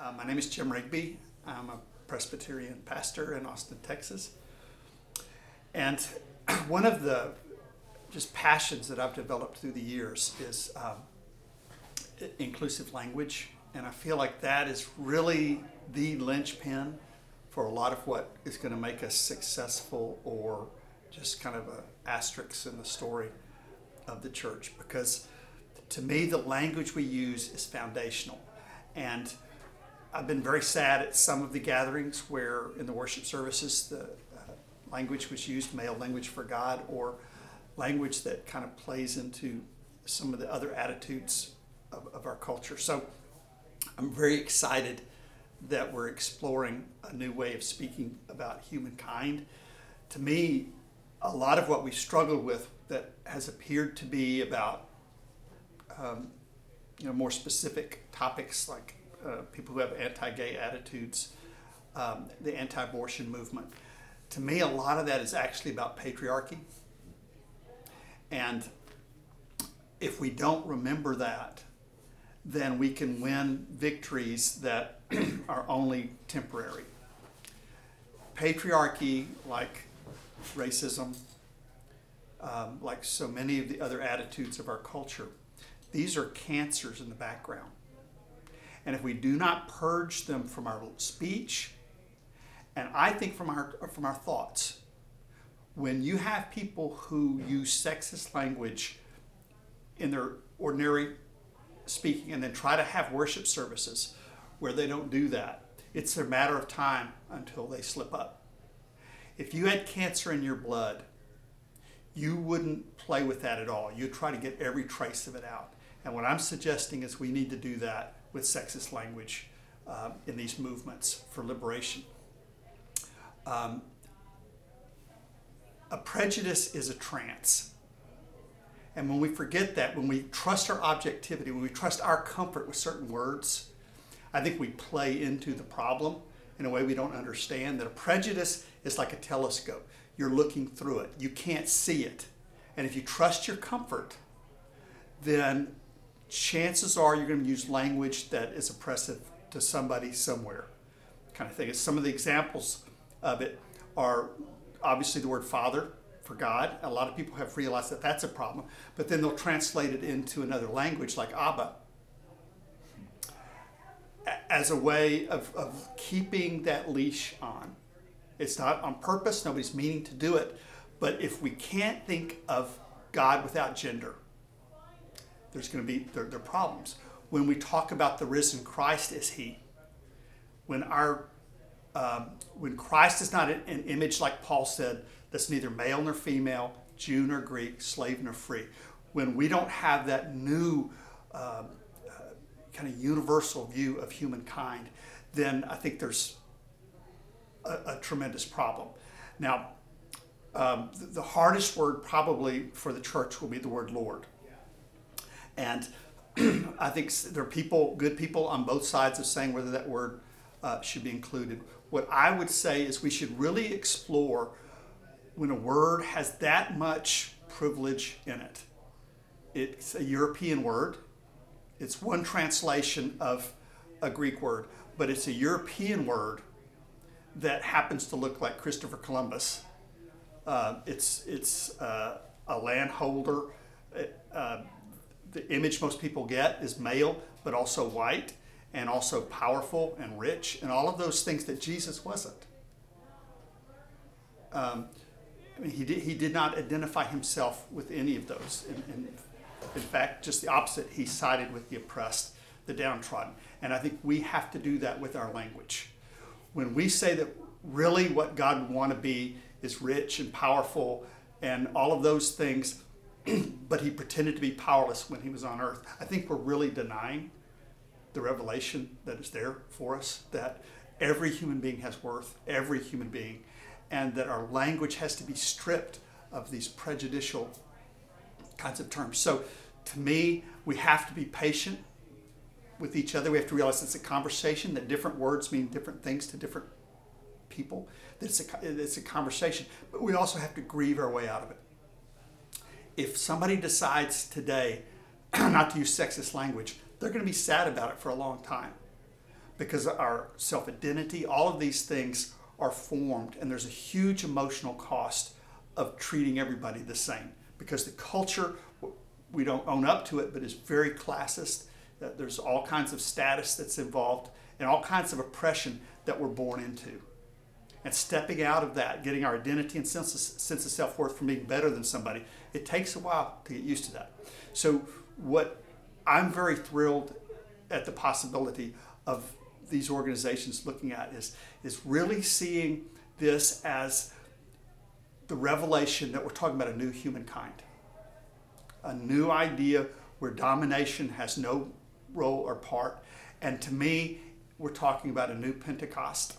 Uh, my name is Jim Rigby. I'm a Presbyterian pastor in Austin, Texas. And one of the just passions that I've developed through the years is um, inclusive language. And I feel like that is really the linchpin for a lot of what is going to make us successful or just kind of a asterisk in the story of the church. Because to me, the language we use is foundational. And I've been very sad at some of the gatherings where in the worship services the uh, language was used, male language for God, or language that kind of plays into some of the other attitudes of, of our culture. So I'm very excited that we're exploring a new way of speaking about humankind. To me, a lot of what we struggled with that has appeared to be about um, you know more specific topics like uh, people who have anti-gay attitudes, um, the anti-abortion movement. To me, a lot of that is actually about patriarchy. And if we don't remember that, then we can win victories that are only temporary. Patriarchy, like racism, um, like so many of the other attitudes of our culture, these are cancers in the background. And if we do not purge them from our speech, and I think from our, from our thoughts, when you have people who use sexist language in their ordinary speaking and then try to have worship services where they don't do that, it's a matter of time until they slip up. If you had cancer in your blood, you wouldn't play with that at all. You'd try to get every trace of it out. And what I'm suggesting is we need to do that with sexist language um, in these movements for liberation. Um, a prejudice is a trance. And when we forget that, when we trust our objectivity, when we trust our comfort with certain words, I think we play into the problem in a way we don't understand. That a prejudice is like a telescope. You're looking through it, you can't see it. And if you trust your comfort, then chances are you're going to use language that is oppressive to somebody somewhere, kind of thing. Some of the examples of it are obviously the word father for God. A lot of people have realized that that's a problem, but then they'll translate it into another language like Abba as a way of, of keeping that leash on. It's not on purpose, nobody's meaning to do it, but if we can't think of God without gender, there's going to be there, there are problems. When we talk about the risen Christ as He, when our um, when Christ is not an, image like Paul said, that's neither male nor female, Jew nor Greek, slave nor free. When we don't have that new um, uh, kind of universal view of humankind, then I think there's a, a tremendous problem. Now, um, the, the hardest word probably for the church will be the word Lord. And I think there are people, good people on both sides of saying whether that word uh, should be included. What I would say is we should really explore when a word has that much privilege in it. It's a European word, it's one translation of a Greek word, but it's a European word that happens to look like Christopher Columbus. Uh, it's it's uh, a landholder. Uh, the image most people get is male, but also white, and also powerful and rich, and all of those things that Jesus wasn't. Um, I mean, he did, he did not identify himself with any of those. In, fact, just the opposite, he sided with the oppressed, the downtrodden. And I think we have to do that with our language. When we say that really what God would want to be is rich and powerful and all of those things, but he pretended to be powerless when he was on earth. I think we're really denying the revelation that is there for us that every human being has worth, every human being, and that our language has to be stripped of these prejudicial kinds of terms. So, to me, we have to be patient with each other. We have to realize it's a conversation, that different words mean different things to different people. That it's a, it's a conversation, but we also have to grieve our way out of it if somebody decides today not to use sexist language, they're going to be sad about it for a long time. because our self identity, all of these things are formed, and there's a huge emotional cost of treating everybody the same because the culture, we don't own up to it, but is very classist. That there's all kinds of status that's involved and all kinds of oppression that we're born into. And stepping out of that, getting our identity and sense of, sense of self worth from being better than somebody, it takes a while to get used to that. So, what I'm very thrilled at the possibility of these organizations looking at is, is really seeing this as the revelation that we're talking about a new humankind, a new idea where domination has no role or part. And to me, we're talking about a new Pentecost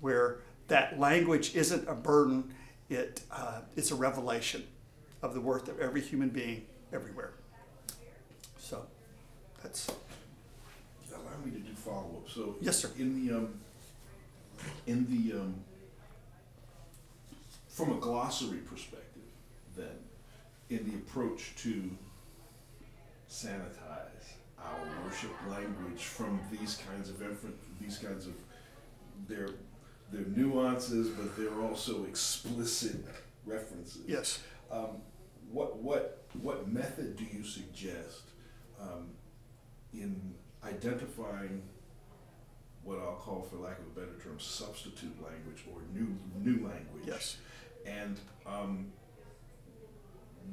where that language isn't a burden, it, uh, it's a revelation of the worth of every human being everywhere. So that's. Allow me to do follow up. So yes, sir. In the um, in the um, from a glossary perspective, then in the approach to sanitize our worship language from these kinds of these kinds of their their nuances, but they're also explicit references. Yes. Um, what what what method do you suggest um, in identifying what I'll call, for lack of a better term, substitute language or new new language? Yes. And um,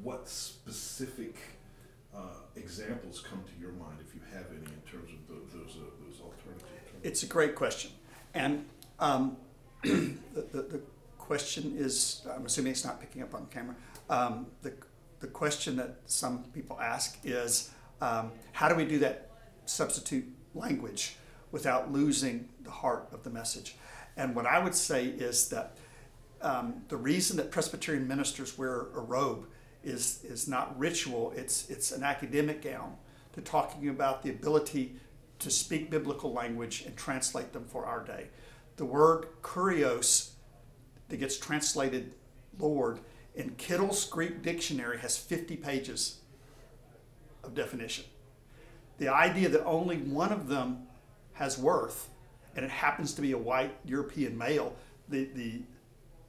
what specific uh, examples come to your mind, if you have any, in terms of those those, uh, those alternatives? It's a great question, and um, the, the, question is, I'm assuming it's not picking up on camera. Um, the the question that some people ask is, um, how do we do that substitute language without losing the heart of the message? And what I would say is that um, the reason that Presbyterian ministers wear a robe is, is not ritual, it's, it's an academic gown to talking about the ability to speak biblical language and translate them for our day. The word kurios that gets translated Lord in Kittel's Greek dictionary has 50 pages of definition. The idea that only one of them has worth, and it happens to be a white European male, the, the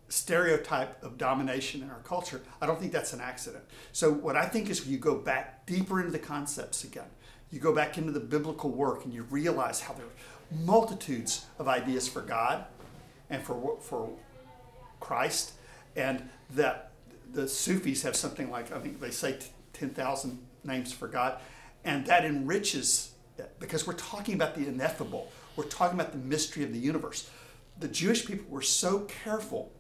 stereotype of domination in our culture, I don't think that's an accident. So, what I think is you go back deeper into the concepts again. You go back into the biblical work and you realize how there are multitudes of ideas for God and for, for Christ, and that the Sufis have something like, I think they say 10,000 names for God, and that enriches it because we're talking about the ineffable. We're talking about the mystery of the universe. The Jewish people were so careful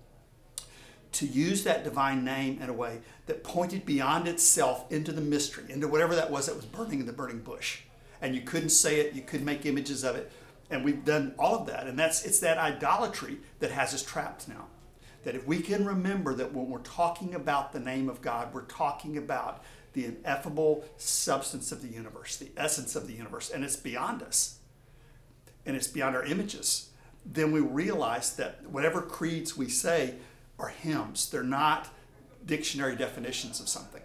to use that divine name in a way that pointed beyond itself into the mystery, into whatever that was that was burning in the burning bush. And you couldn't say it, you couldn't make images of it. And we've done all of that. And that's it's that idolatry that has us trapped now. That if we can remember that when we're talking about the name of God, we're talking about the ineffable substance of the universe, the essence of the universe, and it's beyond us, and it's beyond our images, then we realize that whatever creeds we say are hymns. They're not dictionary definitions of something.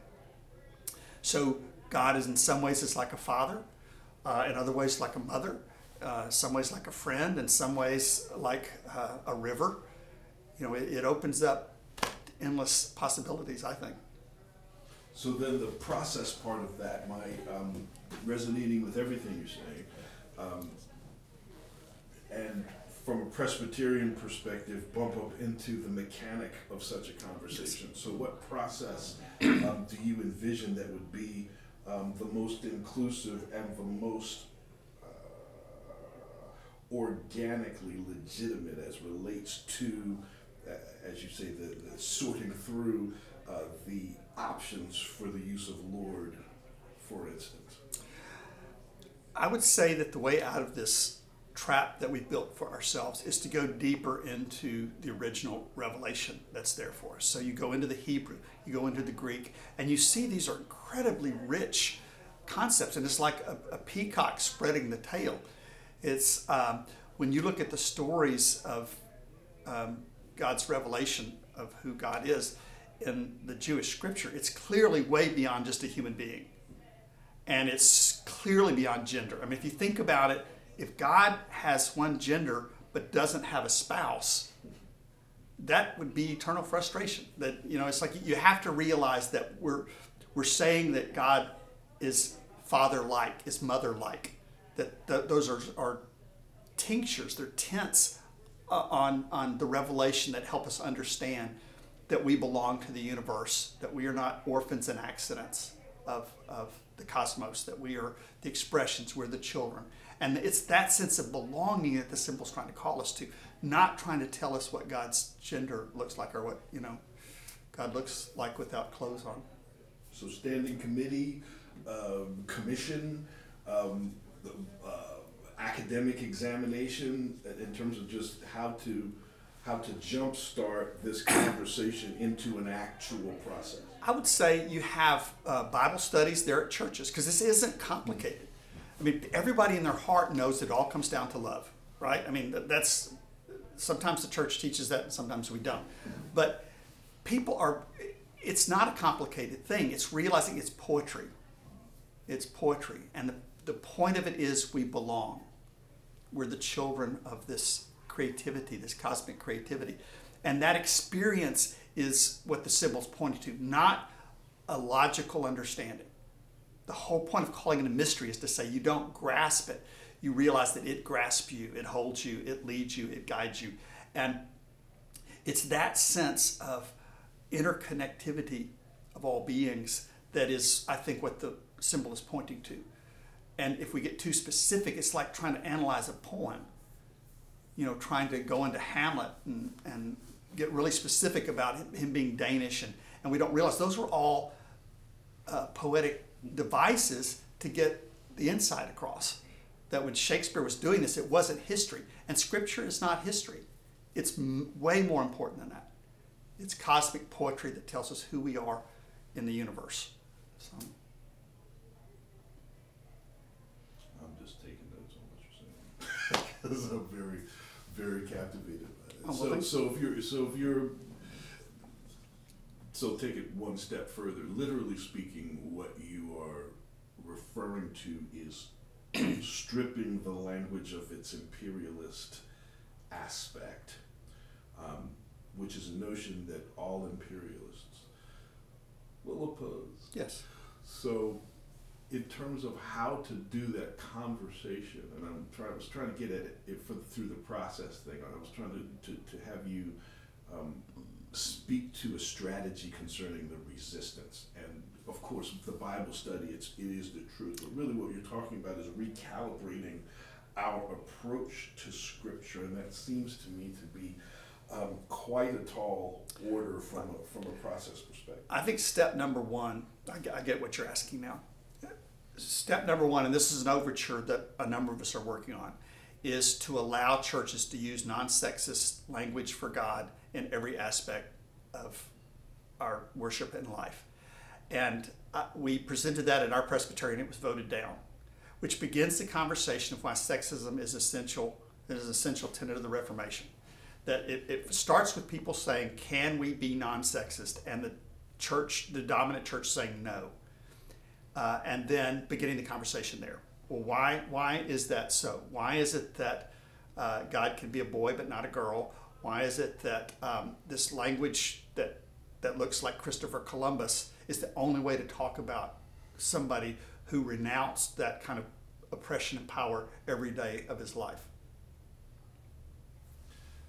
So God is in some ways is like a father, uh, in other ways like a mother, uh, some ways like a friend, in some ways like uh, a river. You know, it, it, opens up endless possibilities. I think. So then the process part of that, my um, resonating with everything you're saying, um, and from a Presbyterian perspective, bump up into the mechanic of such a conversation. So, what process um, do you envision that would be um, the most inclusive and the most uh, organically legitimate as relates to, uh, as you say, the, the sorting through uh, the options for the use of Lord, for instance? I would say that the way out of this trap that we've built for ourselves is to go deeper into the original revelation that's there for us. So you go into the Hebrew, you go into the Greek, and you see these are incredibly rich concepts, and it's like a, a peacock spreading the tail. It's um, when you look at the stories of um, God's revelation of who God is in the Jewish scripture, it's clearly way beyond just a human being. And it's clearly beyond gender. I mean, if you think about it, if God has one gender but doesn't have a spouse, that would be eternal frustration. That you know, it's like you have to realize that we're we're saying that God is father-like, is mother-like. That th- those are are tinctures, they're tints uh, on on the revelation that help us understand that we belong to the universe, that we are not orphans and accidents of of the cosmos, that we are the expressions, we're the children. And it's that sense of belonging that the symbol's trying to call us to, not trying to tell us what God's gender looks like or what, you know, God looks like without clothes on. So standing committee, um, commission, um, uh, academic examination, uh, in terms of just how to, how to jumpstart this conversation into an actual process. I would say you have uh, Bible studies there at churches because this isn't complicated. I mean, everybody in their heart knows it all comes down to love, right? I mean, that's sometimes the church teaches that, and sometimes we don't. But people are, it's not a complicated thing. It's realizing it's poetry. It's poetry. And the, the point of it is we belong. We're the children of this creativity, this cosmic creativity. And that experience is what the symbol's pointing to, not a logical understanding. The whole point of calling it a mystery is to say you don't grasp it. You realize that it grasps you, it holds you, it leads you, it guides you. And it's that sense of interconnectivity of all beings that is, I think, what the symbol is pointing to. And if we get too specific, it's like trying to analyze a poem. You know, trying to go into Hamlet and, and get really specific about him, being Danish, and, and we don't realize those were all uh, poetic devices to get the insight across. That when Shakespeare was doing this, it wasn't history. And scripture is not history, it's m- way more important than that. It's cosmic poetry that tells us who we are in the universe. So, I'm just taking notes on what you're saying. Because I'm very, very captivated by it. Oh, well, So, so if you're, so if you're, so take it one step further, literally speaking, what you are referring to is stripping the language of its imperialist aspect, um, which is a notion that all imperialists will oppose. yes. So, in terms of how to do that conversation, and I'm trying, I was trying to get at it, for, through the process thing. I was trying to, to, to have you um, speak to a strategy concerning the resistance. And of course, the Bible study, it's, it is the truth. But really, what you're talking about is recalibrating our approach to Scripture, and that seems to me to be um, quite a tall order from a, from a process perspective. I think step number one, I I get what you're asking now. Step number one, and this is an overture that a number of us are working on, is to allow churches to use non sexist language for God in every aspect of our worship and life. And uh, we presented that at our presbytery and it was voted down, which begins the conversation of why sexism is essential, it is an essential tenet of the Reformation. That it, it starts with people saying, Can we be non sexist? And the church, the dominant church, saying no. Uh, and then beginning the conversation there. Well, why, why is that so? Why is it that uh, God can be a boy but not a girl? Why is it that um, this language that, that looks like Christopher Columbus is the only way to talk about somebody who renounced that kind of oppression and power every day of his life?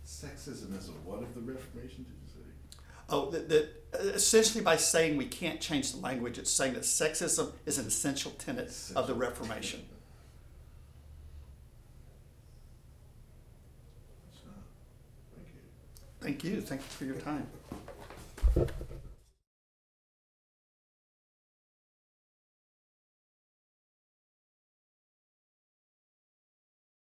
Sexism is a what of the Reformation, did you say? Oh, that, that essentially by saying we can't change the language, it's saying that sexism is an essential tenet of the Reformation. It's not. Thank you. Thank you. Thank you for your time.